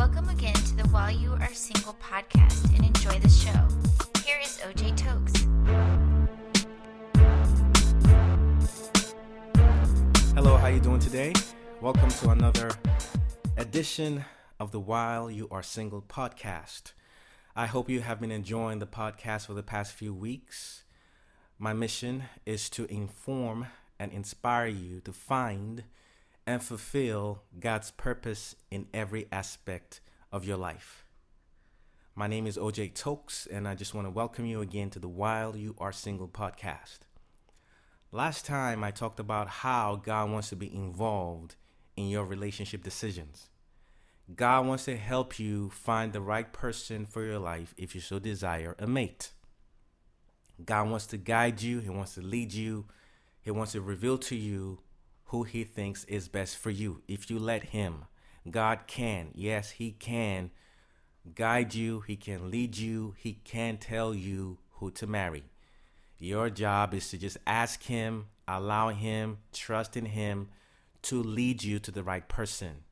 Welcome again to the While You Are Single podcast and enjoy the show. Here is OJ Tokes. Hello, how are you doing today? Welcome to another edition of the While You Are Single podcast. I hope you have been enjoying the podcast for the past few weeks. My mission is to inform and inspire you to find and fulfill God's purpose in every aspect of your life. My name is OJ Tokes, and I just want to welcome you again to the While You Are Single podcast. Last time I talked about how God wants to be involved in your relationship decisions. God wants to help you find the right person for your life if you so desire a mate. God wants to guide you, He wants to lead you, He wants to reveal to you who He thinks is best for you if you let Him. God can, yes, He can guide you, He can lead you, He can tell you who to marry. Your job is to just ask Him, allow Him, trust in Him to lead you to the right person.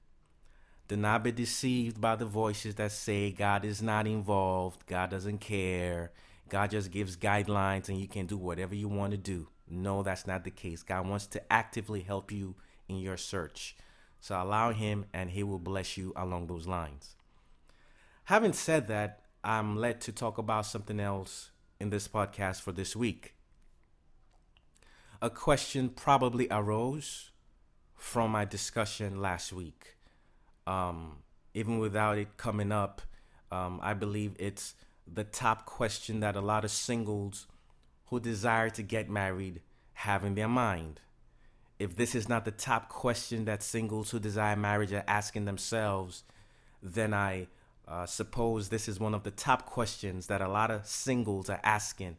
Do not be deceived by the voices that say God is not involved, God doesn't care, God just gives guidelines and you can do whatever you want to do. No, that's not the case. God wants to actively help you in your search. So allow Him and He will bless you along those lines. Having said that, I'm led to talk about something else in this podcast for this week. A question probably arose from my discussion last week. Um, even without it coming up, um, I believe it's the top question that a lot of singles who desire to get married have in their mind. If this is not the top question that singles who desire marriage are asking themselves, then I uh, suppose this is one of the top questions that a lot of singles are asking.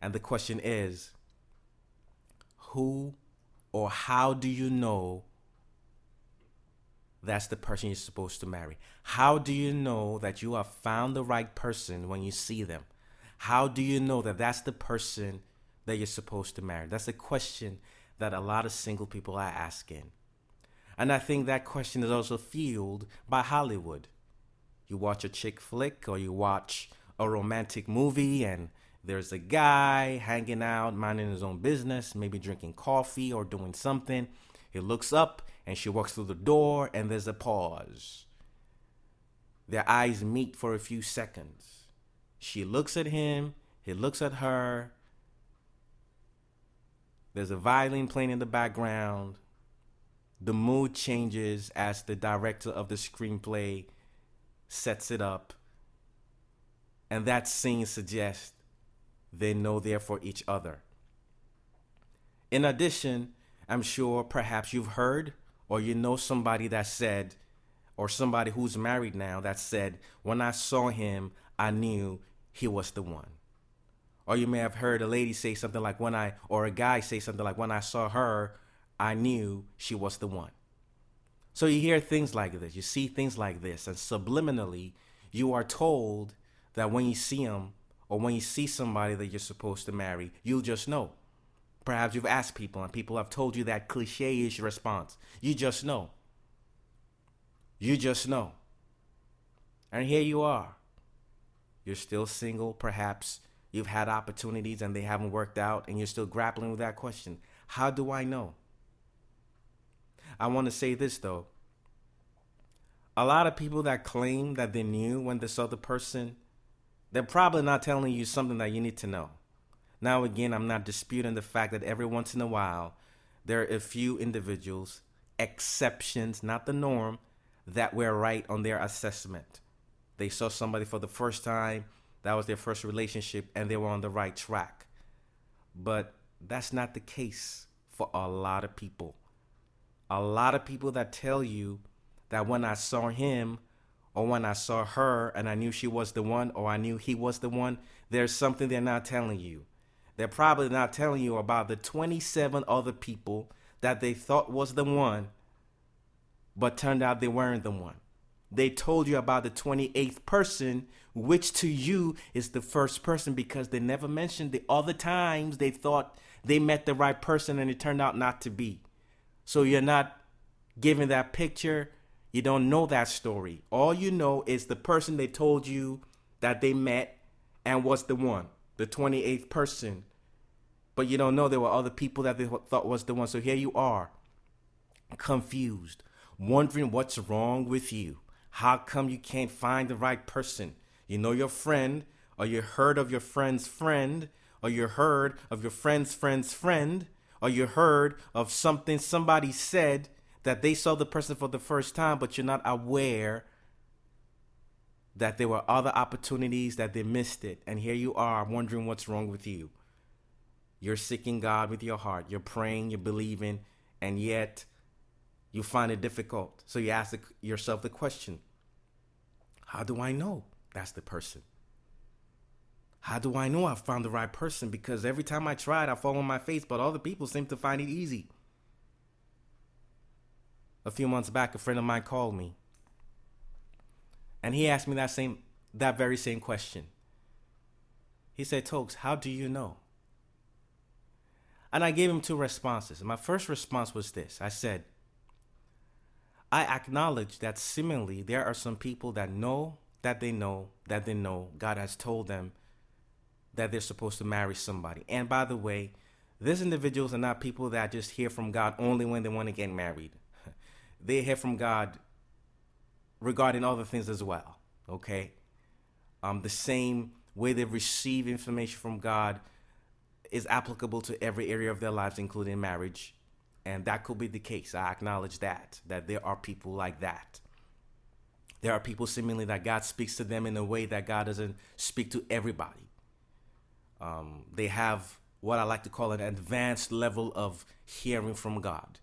And the question is Who or how do you know that's the person you're supposed to marry? How do you know that you have found the right person when you see them? How do you know that that's the person that you're supposed to marry? That's a question that a lot of single people are asking. And I think that question is also fueled by Hollywood. You watch a chick flick or you watch a romantic movie and there's a guy hanging out, minding his own business, maybe drinking coffee or doing something. He looks up and she walks through the door and there's a pause. Their eyes meet for a few seconds. She looks at him, he looks at her. There's a violin playing in the background. The mood changes as the director of the screenplay sets it up. And that scene suggests they know they're for each other. In addition, I'm sure perhaps you've heard or you know somebody that said, or somebody who's married now that said, when I saw him, I knew he was the one. Or you may have heard a lady say something like, when I, or a guy say something like, when I saw her, I knew she was the one. So you hear things like this, you see things like this, and subliminally, you are told that when you see him or when you see somebody that you're supposed to marry, you'll just know. Perhaps you've asked people and people have told you that cliche ish response. You just know. You just know. And here you are. You're still single. Perhaps you've had opportunities and they haven't worked out, and you're still grappling with that question How do I know? I want to say this though. A lot of people that claim that they knew when this other person, they're probably not telling you something that you need to know. Now, again, I'm not disputing the fact that every once in a while, there are a few individuals, exceptions, not the norm, that were right on their assessment. They saw somebody for the first time, that was their first relationship, and they were on the right track. But that's not the case for a lot of people. A lot of people that tell you that when I saw him or when I saw her and I knew she was the one or I knew he was the one, there's something they're not telling you. They're probably not telling you about the 27 other people that they thought was the one, but turned out they weren't the one. They told you about the 28th person, which to you is the first person because they never mentioned the other times they thought they met the right person and it turned out not to be. So you're not given that picture. You don't know that story. All you know is the person they told you that they met and was the one, the 28th person. But you don't know there were other people that they thought was the one. So here you are, confused, wondering what's wrong with you. How come you can't find the right person? You know your friend, or you heard of your friend's friend, or you heard of your friend's friend's friend, or you heard of something somebody said that they saw the person for the first time, but you're not aware that there were other opportunities that they missed it. And here you are wondering what's wrong with you. You're seeking God with your heart, you're praying, you're believing, and yet you find it difficult. So you ask yourself the question How do I know that's the person? How do I know I found the right person? Because every time I tried, I fall on my face, but other people seem to find it easy. A few months back, a friend of mine called me, and he asked me that same, that very same question. He said, "Tokes, how do you know?" And I gave him two responses. My first response was this: I said, I acknowledge that seemingly there are some people that know that they know that they know God has told them that they're supposed to marry somebody. And by the way, these individuals are not people that just hear from God only when they want to get married. They hear from God regarding other things as well. Okay? Um, the same way they receive information from God is applicable to every area of their lives, including marriage and that could be the case. I acknowledge that, that there are people like that. There are people seemingly that God speaks to them in a way that God doesn't speak to everybody. Um, they have what I like to call an advanced level of hearing from God.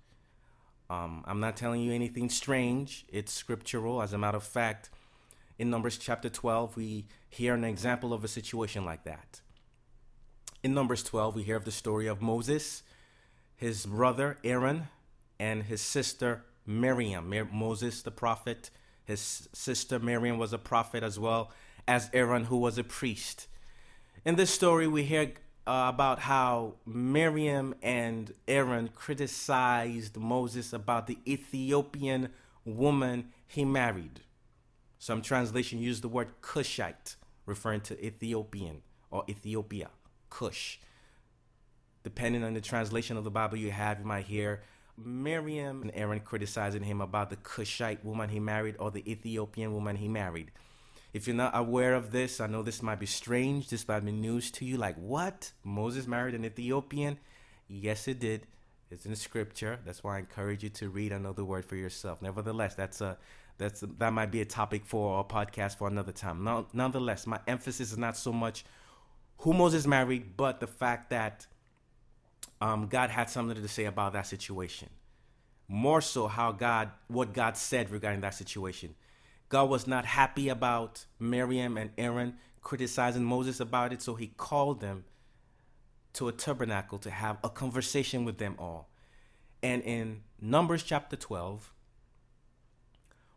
Um, I'm not telling you anything strange, it's scriptural. As a matter of fact, in Numbers chapter 12, we hear an example of a situation like that. In Numbers 12, we hear of the story of Moses his brother Aaron and his sister Miriam. Moses, the prophet, his sister Miriam was a prophet as well as Aaron, who was a priest. In this story, we hear uh, about how Miriam and Aaron criticized Moses about the Ethiopian woman he married. Some translation use the word Cushite, referring to Ethiopian or Ethiopia, Cush depending on the translation of the Bible you have, you might hear Miriam and Aaron criticizing him about the Cushite woman he married or the Ethiopian woman he married. If you're not aware of this, I know this might be strange. This might be news to you. Like, what? Moses married an Ethiopian? Yes, it did. It's in scripture. That's why I encourage you to read another word for yourself. Nevertheless, that's a that's a, that might be a topic for a podcast for another time. No, nonetheless, my emphasis is not so much who Moses married, but the fact that um, God had something to say about that situation. More so, how God, what God said regarding that situation. God was not happy about Miriam and Aaron criticizing Moses about it, so he called them to a tabernacle to have a conversation with them all. And in Numbers chapter 12,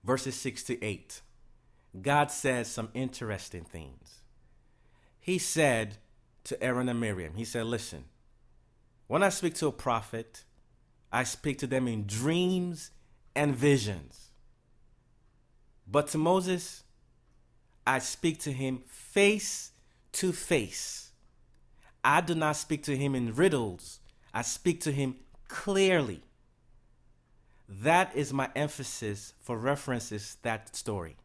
verses 6 to 8, God says some interesting things. He said to Aaron and Miriam, He said, Listen, when I speak to a prophet, I speak to them in dreams and visions. But to Moses, I speak to him face to face. I do not speak to him in riddles, I speak to him clearly. That is my emphasis for references that story.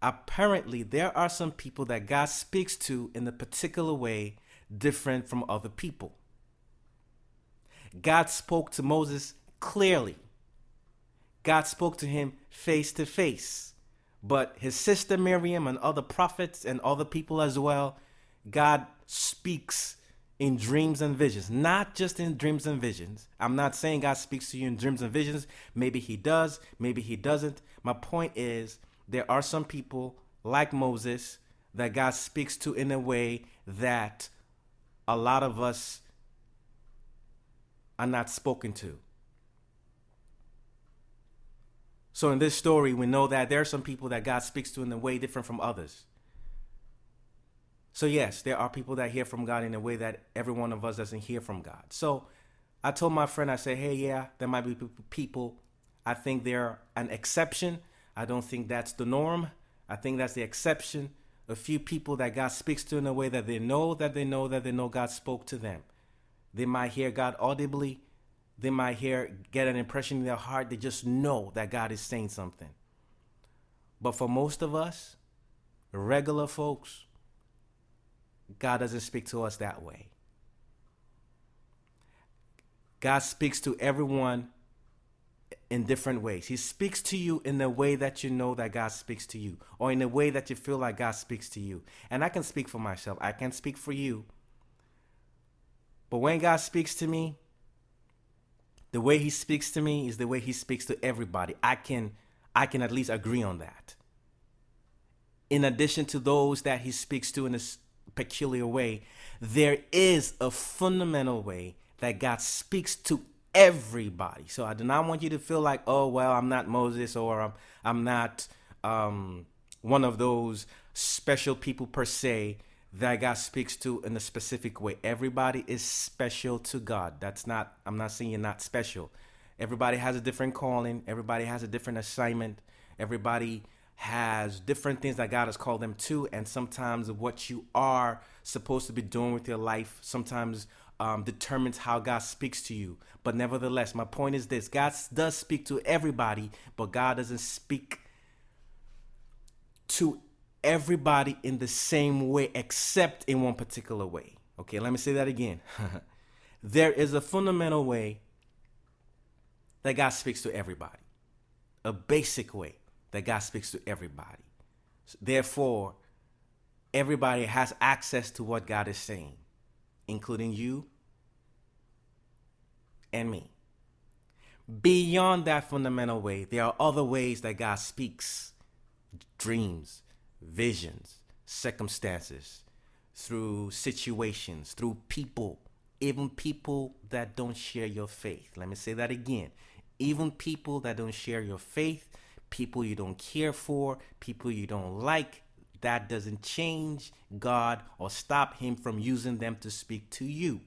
Apparently, there are some people that God speaks to in a particular way different from other people. God spoke to Moses clearly. God spoke to him face to face. But his sister Miriam and other prophets and other people as well, God speaks in dreams and visions, not just in dreams and visions. I'm not saying God speaks to you in dreams and visions. Maybe he does, maybe he doesn't. My point is, there are some people like Moses that God speaks to in a way that a lot of us are not spoken to. So in this story, we know that there are some people that God speaks to in a way different from others. So yes, there are people that hear from God in a way that every one of us doesn't hear from God. So I told my friend, I said, hey, yeah, there might be people. I think they're an exception. I don't think that's the norm. I think that's the exception. A few people that God speaks to in a way that they know that they know that they know God spoke to them. They might hear God audibly. They might hear, get an impression in their heart. They just know that God is saying something. But for most of us, regular folks, God doesn't speak to us that way. God speaks to everyone in different ways. He speaks to you in the way that you know that God speaks to you, or in the way that you feel like God speaks to you. And I can speak for myself, I can speak for you. But when God speaks to me, the way he speaks to me is the way he speaks to everybody. I can I can at least agree on that. In addition to those that he speaks to in a peculiar way, there is a fundamental way that God speaks to everybody. So I do not want you to feel like, oh well, I'm not Moses or I'm I'm not um, one of those special people per se that God speaks to in a specific way. Everybody is special to God. That's not I'm not saying you're not special. Everybody has a different calling, everybody has a different assignment. Everybody has different things that God has called them to, and sometimes what you are supposed to be doing with your life sometimes um, determines how God speaks to you. But nevertheless, my point is this God does speak to everybody, but God doesn't speak to everybody in the same way, except in one particular way. Okay, let me say that again. there is a fundamental way that God speaks to everybody, a basic way that God speaks to everybody. Therefore, everybody has access to what God is saying including you and me. Beyond that fundamental way, there are other ways that God speaks dreams, visions, circumstances, through situations, through people, even people that don't share your faith. Let me say that again. Even people that don't share your faith, people you don't care for, people you don't like, that doesn't change God or stop Him from using them to speak to you.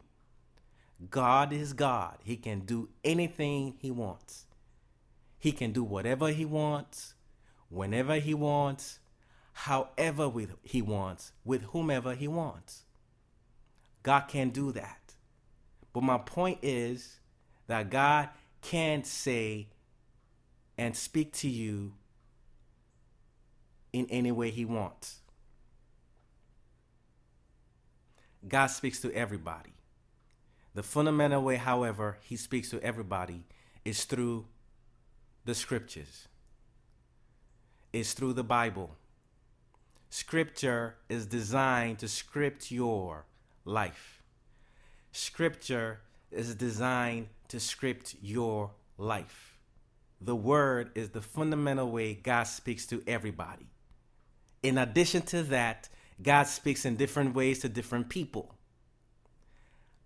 God is God. He can do anything He wants. He can do whatever He wants, whenever He wants, however He wants, with whomever He wants. God can do that. But my point is that God can say and speak to you in any way he wants. God speaks to everybody. The fundamental way, however, he speaks to everybody is through the scriptures. Is through the Bible. Scripture is designed to script your life. Scripture is designed to script your life. The word is the fundamental way God speaks to everybody in addition to that, God speaks in different ways to different people.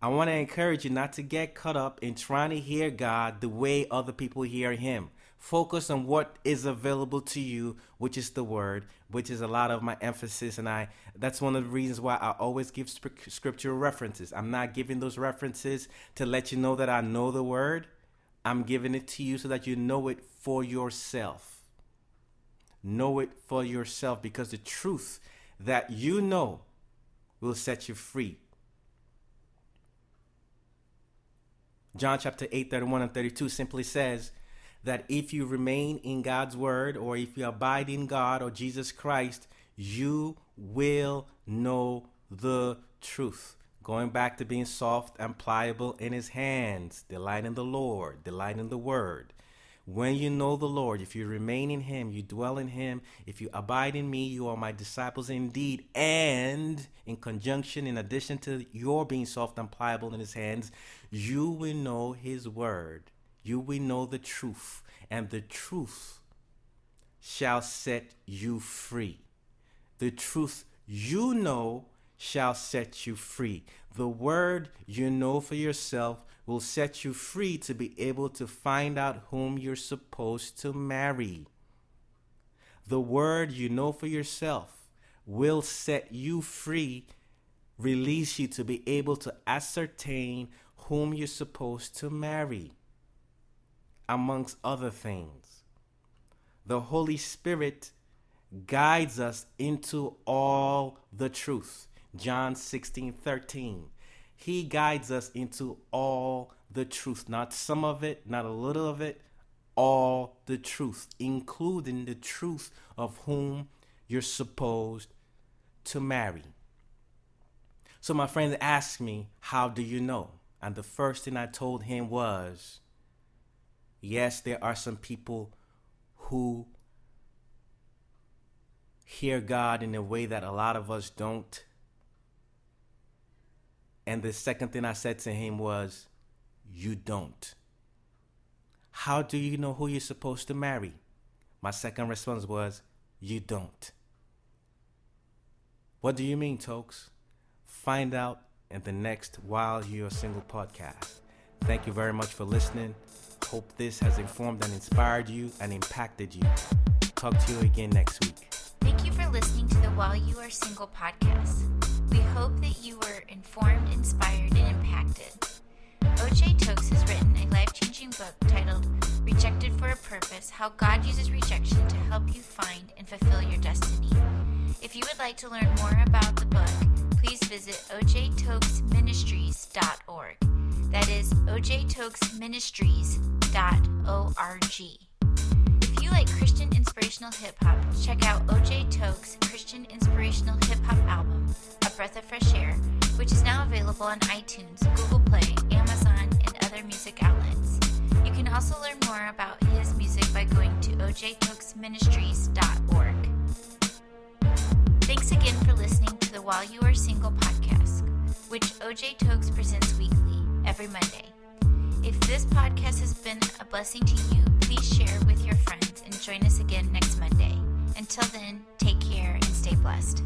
I want to encourage you not to get caught up in trying to hear God the way other people hear Him. Focus on what is available to you, which is the Word, which is a lot of my emphasis. And I that's one of the reasons why I always give scriptural references. I'm not giving those references to let you know that I know the Word. I'm giving it to you so that you know it for yourself. Know it for yourself because the truth that you know will set you free. John chapter 8, 31 and 32 simply says that if you remain in God's word or if you abide in God or Jesus Christ, you will know the truth. Going back to being soft and pliable in his hands, delight in the Lord, delight in the word. When you know the Lord, if you remain in Him, you dwell in Him, if you abide in me, you are my disciples indeed. And in conjunction, in addition to your being soft and pliable in His hands, you will know His word. You will know the truth, and the truth shall set you free. The truth you know shall set you free. The word you know for yourself will set you free to be able to find out whom you're supposed to marry. The word you know for yourself will set you free, release you to be able to ascertain whom you're supposed to marry, amongst other things. The Holy Spirit guides us into all the truth. John 16 13. He guides us into all the truth, not some of it, not a little of it, all the truth, including the truth of whom you're supposed to marry. So my friend asked me, How do you know? And the first thing I told him was, Yes, there are some people who hear God in a way that a lot of us don't. And the second thing I said to him was, You don't. How do you know who you're supposed to marry? My second response was, You don't. What do you mean, Tokes? Find out in the next While You're Single podcast. Thank you very much for listening. Hope this has informed and inspired you and impacted you. Talk to you again next week. Thank you for listening to the While You Are Single podcast. We hope that you were informed, inspired, and impacted. OJ Tokes has written a life changing book titled Rejected for a Purpose How God Uses Rejection to Help You Find and Fulfill Your Destiny. If you would like to learn more about the book, please visit ojtokesministries.org. That is ojtokesministries.org. If you like Christian inspirational hip hop, check out OJ Tokes' Christian inspirational hip hop album, A Breath of Fresh Air, which is now available on iTunes, Google Play, Amazon, and other music outlets. You can also learn more about his music by going to ojtokesministries.org. Thanks again for listening to the While You Are Single podcast, which OJ Tokes presents weekly, every Monday. If this podcast has been a blessing to you, please share with your friends and join us again next Monday. Until then, take care and stay blessed.